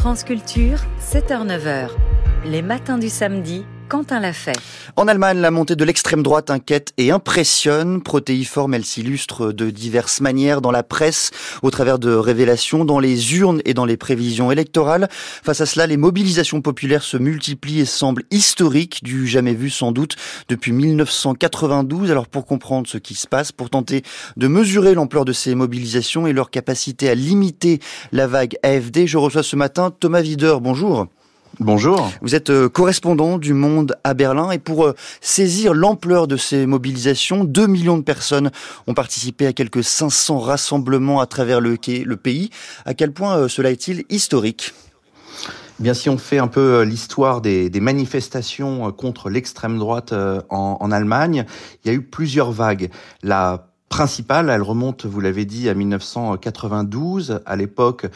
France Culture, 7h-9h. Les matins du samedi, Quentin l'a fait. En Allemagne, la montée de l'extrême droite inquiète et impressionne. Protéiforme, elle s'illustre de diverses manières dans la presse, au travers de révélations, dans les urnes et dans les prévisions électorales. Face à cela, les mobilisations populaires se multiplient et semblent historiques, du jamais vu sans doute depuis 1992. Alors pour comprendre ce qui se passe, pour tenter de mesurer l'ampleur de ces mobilisations et leur capacité à limiter la vague AFD, je reçois ce matin Thomas Wider. Bonjour. Bonjour. Vous êtes euh, correspondant du Monde à Berlin et pour euh, saisir l'ampleur de ces mobilisations, 2 millions de personnes ont participé à quelques 500 rassemblements à travers le, pays. À quel point euh, cela est-il historique? Eh Bien, si on fait un peu l'histoire des, manifestations contre l'extrême droite en, en, Allemagne, il y a eu plusieurs vagues. La principale, elle remonte, vous l'avez dit, à 1992. À l'époque,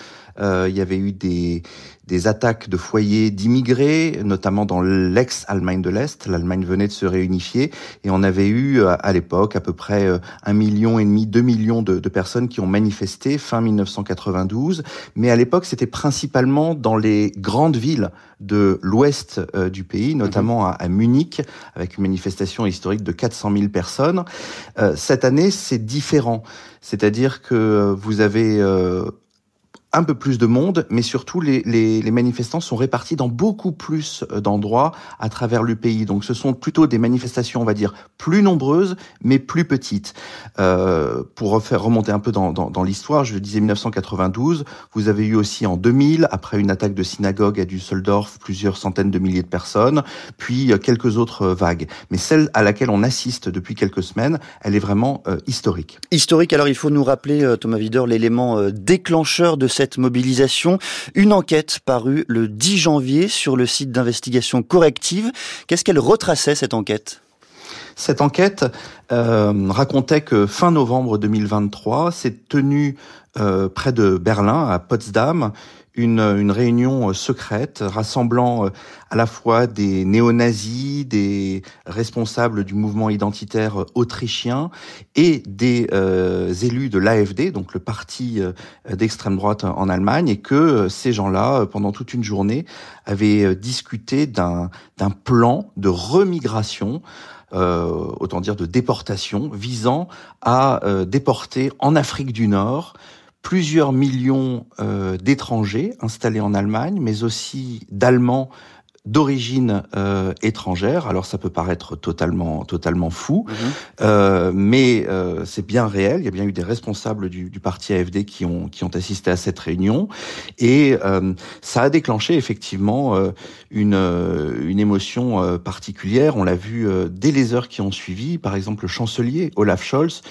euh, il y avait eu des, des attaques de foyers d'immigrés, notamment dans l'ex-Allemagne de l'Est. L'Allemagne venait de se réunifier et on avait eu euh, à l'époque à peu près euh, un million et demi, deux millions de, de personnes qui ont manifesté fin 1992. Mais à l'époque, c'était principalement dans les grandes villes de l'ouest du pays, notamment à, à, Munich, avec une manifestation historique de 400 000 personnes. cette année, c'est différent. C'est-à-dire que vous avez euh, un peu plus de monde, mais surtout les, manifestants sont répartis dans beaucoup plus euh, d'endroits à travers le pays. Donc ce sont plutôt des manifestations, on va dire, plus nombreuses, mais plus petites. Euh, pour faire remonter un peu dans, l'histoire, je disais 1992, vous avez eu aussi en 2000, après une attaque de synagogue à Düsseldorf, plusieurs centaines de milliers de personnes, puis euh, quelques autres euh, vagues. Mais celle à laquelle on assiste depuis quelques semaines, elle est vraiment historique. Historique, alors il faut nous rappeler, Thomas Wider, l'élément déclencheur de cette mobilisation. Une enquête parue le 10 janvier sur le site d'investigation corrective. Qu'est-ce qu'elle retraçait cette enquête? Cette enquête euh, racontait que fin novembre 2023 s'est tenue euh, près de Berlin, à Potsdam, une, réunion euh, secrète rassemblant euh, à la fois des néo-nazis, des responsables du mouvement identitaire euh, autrichien et des élus de l'AFD, donc le parti d'extrême droite en Allemagne, et que ces gens-là, pendant toute une journée, avaient discuté d'un plan de remigration autant dire de déportation, visant à déporter en Afrique du Nord plusieurs millions euh, d'étrangers installés en Allemagne, mais aussi d'Allemands d'origine euh, étrangère. Alors ça peut paraître totalement totalement fou, mhm. euh, mais euh, c'est bien réel. Il y a bien eu des responsables du, du, parti AFD qui ont qui ont assisté à cette réunion et euh, ça a déclenché effectivement euh, une une émotion particulière. On l'a vu dès les heures qui ont suivi. Par exemple, le chancelier Olaf Scholz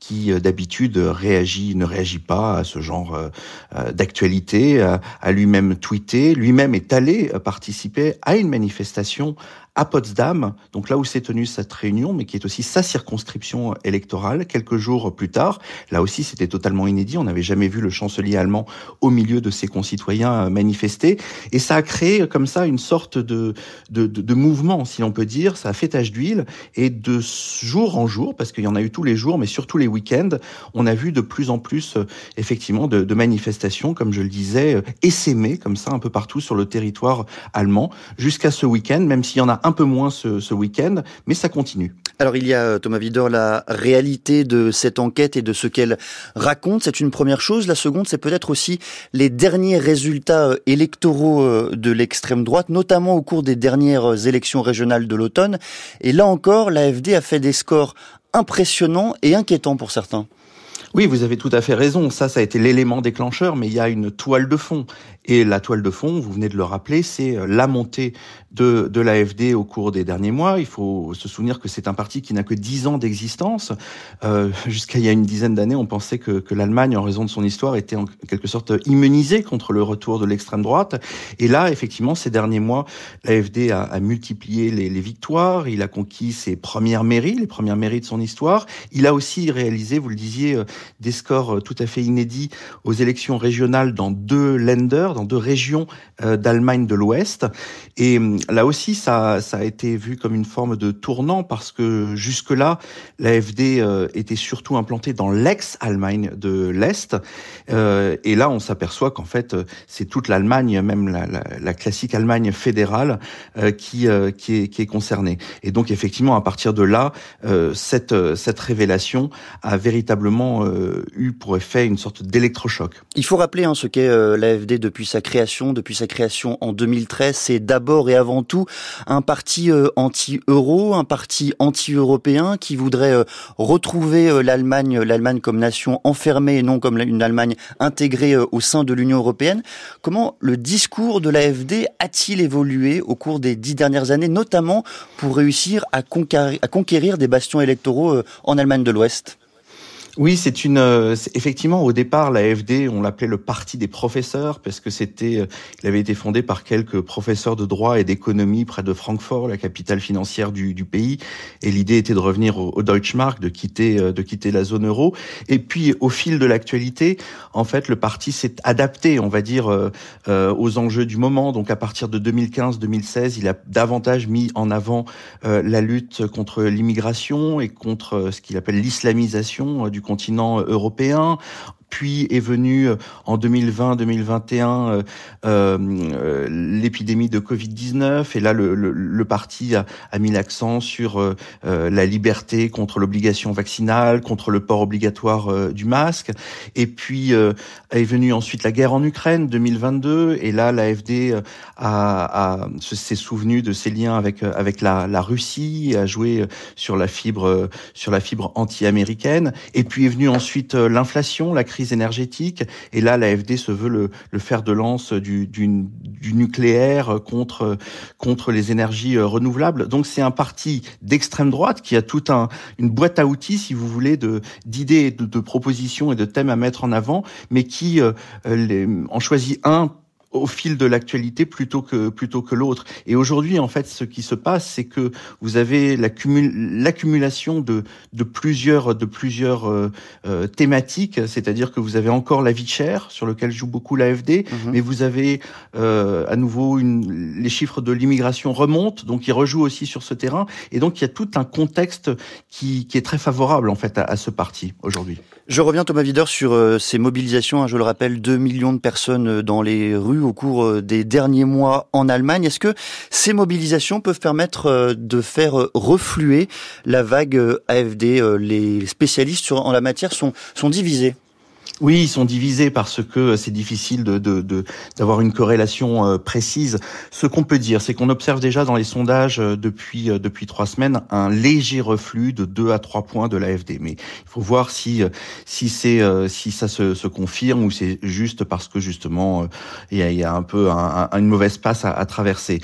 qui euh, d'habitude réagit, ne réagit pas à ce genre euh, euh, d'actualité, a lui-même tweeté, lui-même est allé participer à une manifestation à Potsdam, donc là où s'est tenue cette réunion, mais qui est aussi sa circonscription électorale, quelques jours plus tard. Là aussi, c'était totalement inédit. On n'avait jamais vu le chancelier allemand au milieu de ses concitoyens euh, manifester. Et ça a créé comme ça une sorte de, de, de, mouvement, si l'on peut dire. Ça a fait tache d'huile. Et de jour en jour, parce qu'il y en a eu tous les jours, mais surtout les week-ends, on a vu de plus en plus, euh, effectivement, de, de manifestations, comme je le disais, euh, essaimer comme ça un peu partout sur le territoire allemand, jusqu'à ce week-end, même s'il y en a un peu moins ce, ce week-end, mais ça continue. Alors il y a, euh, Thomas Vidor, la réalité de cette enquête et de ce qu'elle raconte, c'est une première chose. La seconde, c'est peut-être aussi les derniers résultats euh, électoraux euh, de l'extrême droite, notamment au cours des dernières élections régionales de l'automne. Et là encore, l'AFD a fait des scores impressionnants et inquiétants pour certains. Oui, vous avez tout à fait raison. Ça, ça a été l'élément déclencheur, mais il y a une toile de fond. Et la toile de fond, vous venez de le rappeler, c'est euh, la montée de, de l'AFD au cours des derniers mois. Il faut se souvenir que c'est un parti qui n'a que dix ans d'existence. Euh, Jusqu'à il y a une dizaine d'années, on pensait que, que l'Allemagne, en raison de son histoire, était en quelque sorte immunisée contre le retour de l'extrême droite. Et là, effectivement, ces derniers mois, l'AFD a, a multiplié les, les victoires. Il a conquis ses premières mairies, les premières mairies de son histoire. Il a aussi réalisé, vous le disiez, euh, des scores tout à fait inédits aux élections régionales dans deux lenders, dans deux régions d'Allemagne de l'Ouest. Et là aussi, ça, a été vu comme une forme de tournant parce que jusque-là, l'AFD était surtout implantée dans l'ex-Allemagne de l'Est. et là, on s'aperçoit qu'en fait, c'est toute l'Allemagne, même la, la, la, classique Allemagne fédérale, qui, est, concernée. Et donc, effectivement, à partir de là, euh, cette, euh, révélation a véritablement euh, eu pour effet une sorte d'électrochoc. Il faut rappeler hein, ce qu'est l'AFD depuis sa création. Depuis sa création en 2013, c'est d'abord et avant tout un parti anti-euro, un parti anti-européen qui voudrait retrouver l'Allemagne, l'Allemagne comme nation enfermée et non comme une Allemagne intégrée au sein de l'Union européenne. Comment le discours de l'AFD a-t-il évolué au cours des dix dernières années, notamment pour réussir à conquérir, à conquérir des bastions électoraux euh, en Allemagne de l'Ouest? Oui, c'est une euh, effectivement au départ l'AFD, on l'appelait le parti des professeurs parce que c'était euh, il avait été fondé par quelques professeurs de droit et d'économie près de Francfort, la capitale financière du, du pays et l'idée était de revenir au, au Deutschmark, de quitter euh, de quitter la zone euro et puis au fil de l'actualité, en fait, le parti s'est adapté, on va dire euh, aux enjeux du moment. Donc à partir de 2015-2016, il a davantage mis en avant la lutte contre l'immigration et contre ce qu'il appelle l'islamisation du continent européen puis est venue euh, en 2020-2021 euh, euh, l'épidémie de Covid-19 et là le, le, le parti a, a mis l'accent sur la liberté contre l'obligation vaccinale, contre le port obligatoire du masque. Et puis est venue ensuite la guerre en Ukraine 2022 et là l'AFD a, a s'est souvenu de ses liens avec avec la, la Russie, a joué sur la fibre sur la fibre anti-américaine. Et puis est venue ensuite l'inflation, la crise énergétique. Et là, l'AFD se veut le, le fer de lance du, du, du, nucléaire contre contre les énergies euh, renouvelables. Donc c'est un parti d'extrême droite qui a toute un, une boîte à outils, si vous voulez, de d'idées, de, de, propositions et de thèmes à mettre en avant, mais qui euh, les, en choisit un au fil de l'actualité plutôt que plutôt que l'autre. Et aujourd'hui, en fait, ce qui se passe, c'est que vous avez l'accumulation de de plusieurs de plusieurs euh, euh, thématiques, c'est-à-dire que vous avez encore la vie chère sur lequel joue beaucoup l'AFD, mhm. mais vous avez euh, à nouveau une, les chiffres de l'immigration remontent, donc ils rejouent aussi sur ce terrain, et donc il y a tout un contexte qui qui est très favorable en fait à, à ce parti aujourd'hui. Je reviens Thomas Wider sur euh, ces mobilisations. Hein, je le rappelle, 2 millions de personnes dans les rues au cours euh, des derniers mois en Allemagne. Est-ce que ces mobilisations peuvent permettre euh, de faire euh, refluer la vague AFD Les spécialistes en la matière sont, sont divisés? Oui, ils sont divisés parce que c'est difficile de, d'avoir une corrélation précise. Ce qu'on peut dire, c'est qu'on observe déjà dans les sondages depuis depuis trois semaines un léger reflux de 2 à 3 points de l'AFD. Mais il faut voir si si c'est si ça se, se confirme ou c'est juste parce que justement il y a, y a, un peu un, une mauvaise passe à, à traverser.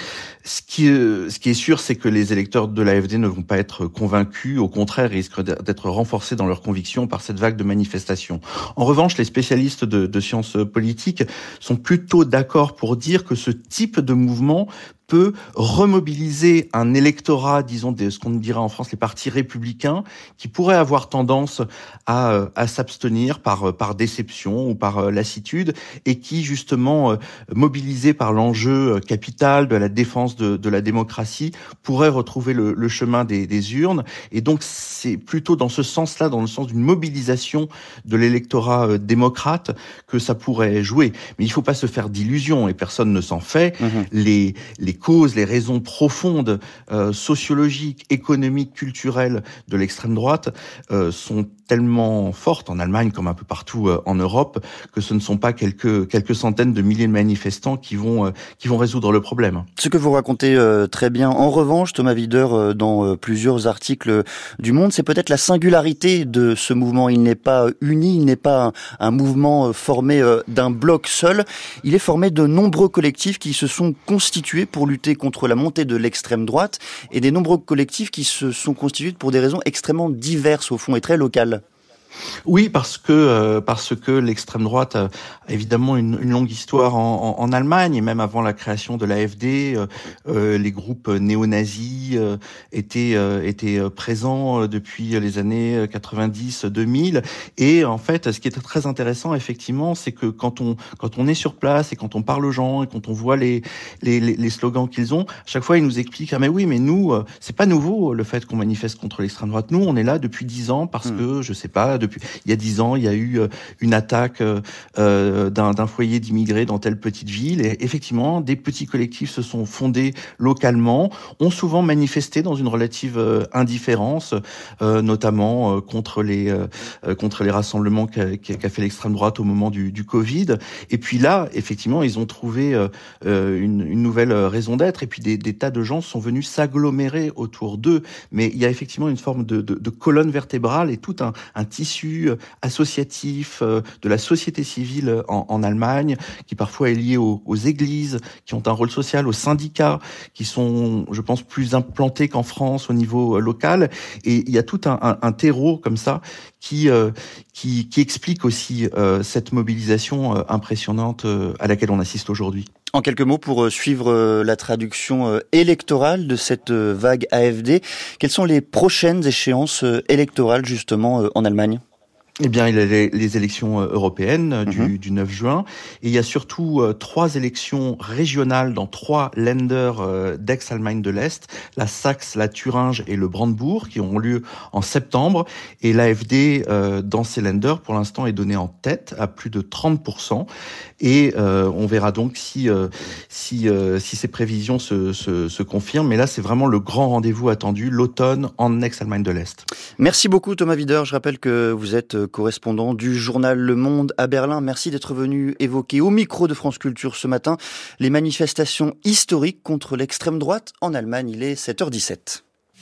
Ce qui, ce qui est sûr, c'est que les électeurs de l'AFD ne vont pas être convaincus. Au contraire, ils risquent d'être renforcés dans leurs convictions par cette vague de manifestations. En revanche, les spécialistes de, sciences politiques sont plutôt d'accord pour dire que ce type de mouvement peut remobiliser un électorat, disons, de ce qu'on dirait en France les partis républicains, qui pourraient avoir tendance à, euh, à s'abstenir par, euh, par déception ou par euh, lassitude, et qui, justement, mobilisés par l'enjeu capital de la défense de, de la démocratie, pourraient retrouver le, le chemin des, des, urnes. Et donc, c'est plutôt dans ce sens-là, dans le sens d'une mobilisation de l'électorat démocrate, que ça pourrait jouer. Mais il ne faut pas se faire d'illusions, et personne ne s'en fait. Mmh. Les, les les causes, les raisons profondes euh, sociologiques, économiques, culturelles de l'extrême droite euh, sont tellement fortes en Allemagne comme un peu partout euh, en Europe que ce ne sont pas quelques quelques centaines de milliers de manifestants qui vont euh, qui vont résoudre le problème. Ce que vous racontez euh, très bien. En revanche, Thomas Wider, dans plusieurs articles du Monde, c'est peut-être la singularité de ce mouvement. Il n'est pas uni, il n'est pas un, un mouvement formé d'un bloc seul. Il est formé de nombreux collectifs qui se sont constitués pour lutter contre la montée de l'extrême droite et des nombreux collectifs qui se sont constitués pour des raisons extrêmement diverses au fond et très locales. Oui, parce que euh, parce que l'extrême droite a évidemment une, une longue histoire en, en, Allemagne et même avant la création de l'AFD, euh, euh, les groupes néo-nazis euh, étaient étaient présents depuis les années 90-2000 et en fait, ce qui est très intéressant effectivement, c'est que quand on quand on est sur place et quand on parle aux gens et quand on voit les les, les slogans qu'ils ont, à chaque fois ils nous expliquent ah mais oui mais nous c'est pas nouveau le fait qu'on manifeste contre l'extrême droite. Nous on est là depuis dix ans parce hmm. que je sais pas depuis il y a dix ans, il y a eu euh, une attaque euh, euh, d'un foyer d'immigrés dans telle petite ville. Et effectivement, des petits collectifs se sont fondés localement, ont souvent manifesté dans une relative indifférence, notamment contre les contre les rassemblements qu'a fait l'extrême droite au moment du, du, Covid. Et puis là, effectivement, ils ont trouvé une, une, nouvelle raison d'être. Et puis des, des, tas de gens sont venus s'agglomérer autour d'eux. Mais il y a effectivement une forme de, de, de colonne vertébrale et tout un, un tissu euh, associatif euh, de la société civile en, en Allemagne, qui parfois est lié aux, aux, églises, qui ont un rôle social, aux syndicats, qui sont, je pense, plus implantés qu'en France au niveau euh, local. Et il y a tout un, un, un terreau comme ça qui, qui, qui explique aussi cette mobilisation impressionnante à laquelle on assiste aujourd'hui. En quelques mots, pour suivre la traduction électorale de cette vague AFD, quelles sont les prochaines échéances électorales justement en Allemagne? Eh bien, il y a les, élections euh, européennes euh, du, 9 mhm. juin. Et il y a surtout euh, trois élections régionales dans trois Länder d'ex-Allemagne de l'Est, la Saxe, la Thuringe et le Brandebourg, qui auront lieu en septembre. Et l'AFD, dans ces Länder, pour l'instant, est donnée en tête à plus de 30%. Et on verra donc si, si, si ces prévisions se, se, se confirment. Mais là, c'est vraiment le grand rendez-vous attendu, l'automne en ex-Allemagne de l'Est. Merci beaucoup, Thomas Wider. Je rappelle que vous êtes correspondant du journal Le Monde à Berlin. Merci d'être venu évoquer au micro de France Culture ce matin les manifestations historiques contre l'extrême droite en Allemagne. Il est 7h17.